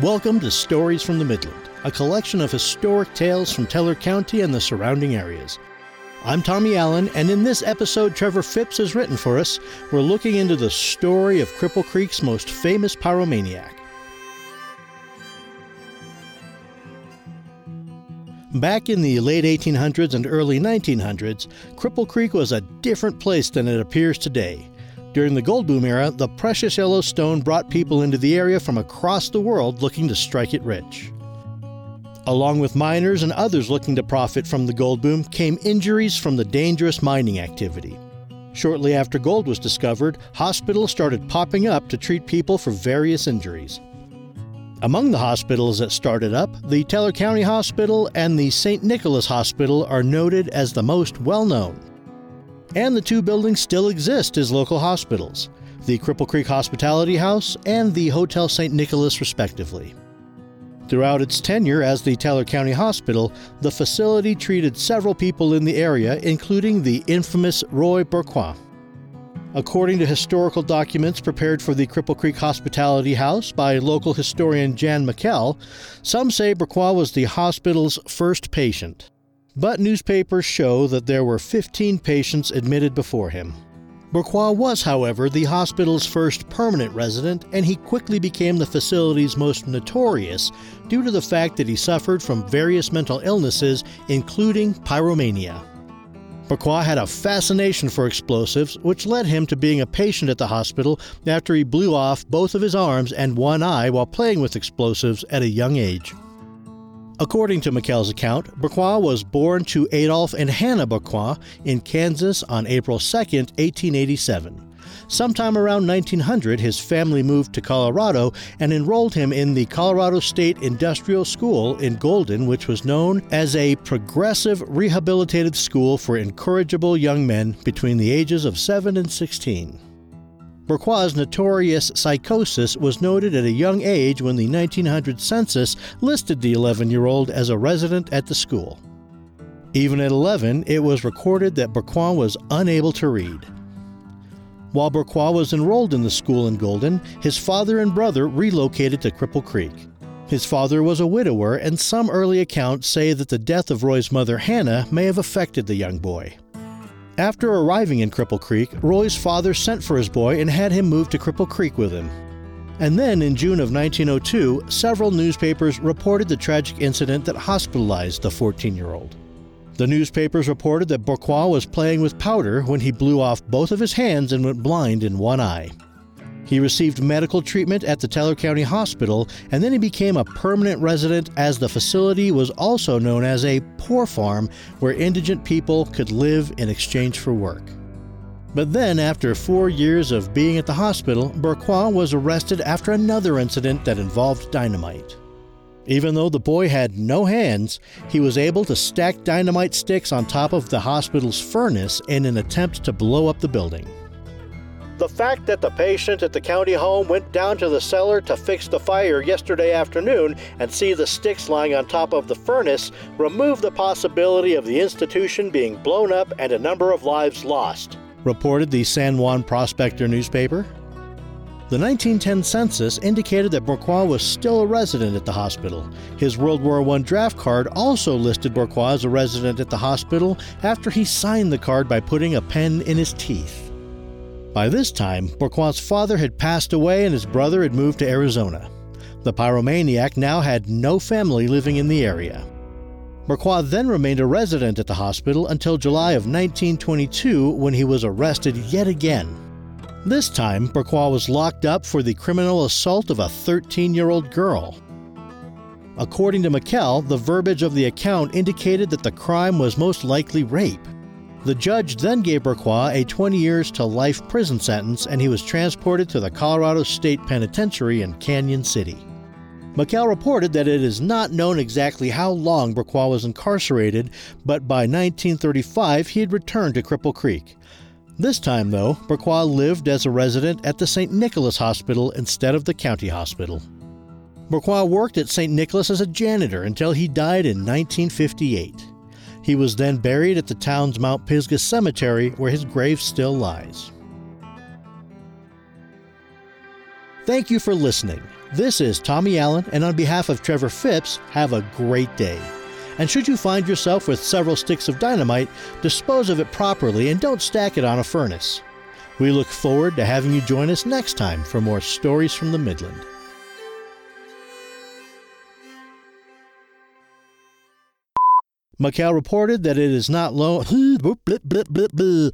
Welcome to Stories from the Midland, a collection of historic tales from Teller County and the surrounding areas. I'm Tommy Allen, and in this episode, Trevor Phipps has written for us. We're looking into the story of Cripple Creek's most famous pyromaniac. Back in the late 1800s and early 1900s, Cripple Creek was a different place than it appears today. During the gold boom era, the precious yellow stone brought people into the area from across the world looking to strike it rich. Along with miners and others looking to profit from the gold boom came injuries from the dangerous mining activity. Shortly after gold was discovered, hospitals started popping up to treat people for various injuries. Among the hospitals that started up, the Teller County Hospital and the St. Nicholas Hospital are noted as the most well known and the two buildings still exist as local hospitals the Cripple Creek Hospitality House and the Hotel St. Nicholas, respectively. Throughout its tenure as the Teller County Hospital, the facility treated several people in the area, including the infamous Roy Bourquois. According to historical documents prepared for the Cripple Creek Hospitality House by local historian Jan McKell, some say Bourquois was the hospital's first patient but newspapers show that there were 15 patients admitted before him. Bourquois was, however, the hospital's first permanent resident, and he quickly became the facility's most notorious due to the fact that he suffered from various mental illnesses, including pyromania. Bourquois had a fascination for explosives, which led him to being a patient at the hospital after he blew off both of his arms and one eye while playing with explosives at a young age. According to McKell's account, Bourquois was born to Adolf and Hannah Bourquois in Kansas on April 2, 1887. Sometime around 1900, his family moved to Colorado and enrolled him in the Colorado State Industrial School in Golden, which was known as a progressive rehabilitative school for incorrigible young men between the ages of 7 and 16. Bourquois' notorious psychosis was noted at a young age when the 1900 census listed the 11 year old as a resident at the school. Even at 11, it was recorded that Bourquois was unable to read. While Bourquois was enrolled in the school in Golden, his father and brother relocated to Cripple Creek. His father was a widower, and some early accounts say that the death of Roy's mother, Hannah, may have affected the young boy. After arriving in Cripple Creek, Roy's father sent for his boy and had him move to Cripple Creek with him. And then in June of 1902, several newspapers reported the tragic incident that hospitalized the 14 year old. The newspapers reported that Bourquois was playing with powder when he blew off both of his hands and went blind in one eye. He received medical treatment at the Teller County Hospital, and then he became a permanent resident as the facility was also known as a poor farm where indigent people could live in exchange for work. But then, after four years of being at the hospital, Bourquois was arrested after another incident that involved dynamite. Even though the boy had no hands, he was able to stack dynamite sticks on top of the hospital's furnace in an attempt to blow up the building. The fact that the patient at the county home went down to the cellar to fix the fire yesterday afternoon and see the sticks lying on top of the furnace removed the possibility of the institution being blown up and a number of lives lost, reported the San Juan Prospector newspaper. The 1910 census indicated that Bourquois was still a resident at the hospital. His World War I draft card also listed Bourquois as a resident at the hospital after he signed the card by putting a pen in his teeth. By this time, Bourquois' father had passed away and his brother had moved to Arizona. The pyromaniac now had no family living in the area. Bourquois then remained a resident at the hospital until July of 1922 when he was arrested yet again. This time, Bourquois was locked up for the criminal assault of a 13 year old girl. According to McKell, the verbiage of the account indicated that the crime was most likely rape. The judge then gave Bourquois a 20 years to life prison sentence and he was transported to the Colorado State Penitentiary in Cañon City. McKell reported that it is not known exactly how long Bourquois was incarcerated, but by 1935 he had returned to Cripple Creek. This time, though, Bourquois lived as a resident at the St. Nicholas Hospital instead of the county hospital. Bourquois worked at St. Nicholas as a janitor until he died in 1958. He was then buried at the town's Mount Pisgah Cemetery, where his grave still lies. Thank you for listening. This is Tommy Allen, and on behalf of Trevor Phipps, have a great day. And should you find yourself with several sticks of dynamite, dispose of it properly and don't stack it on a furnace. We look forward to having you join us next time for more stories from the Midland. McKell reported that it is not low.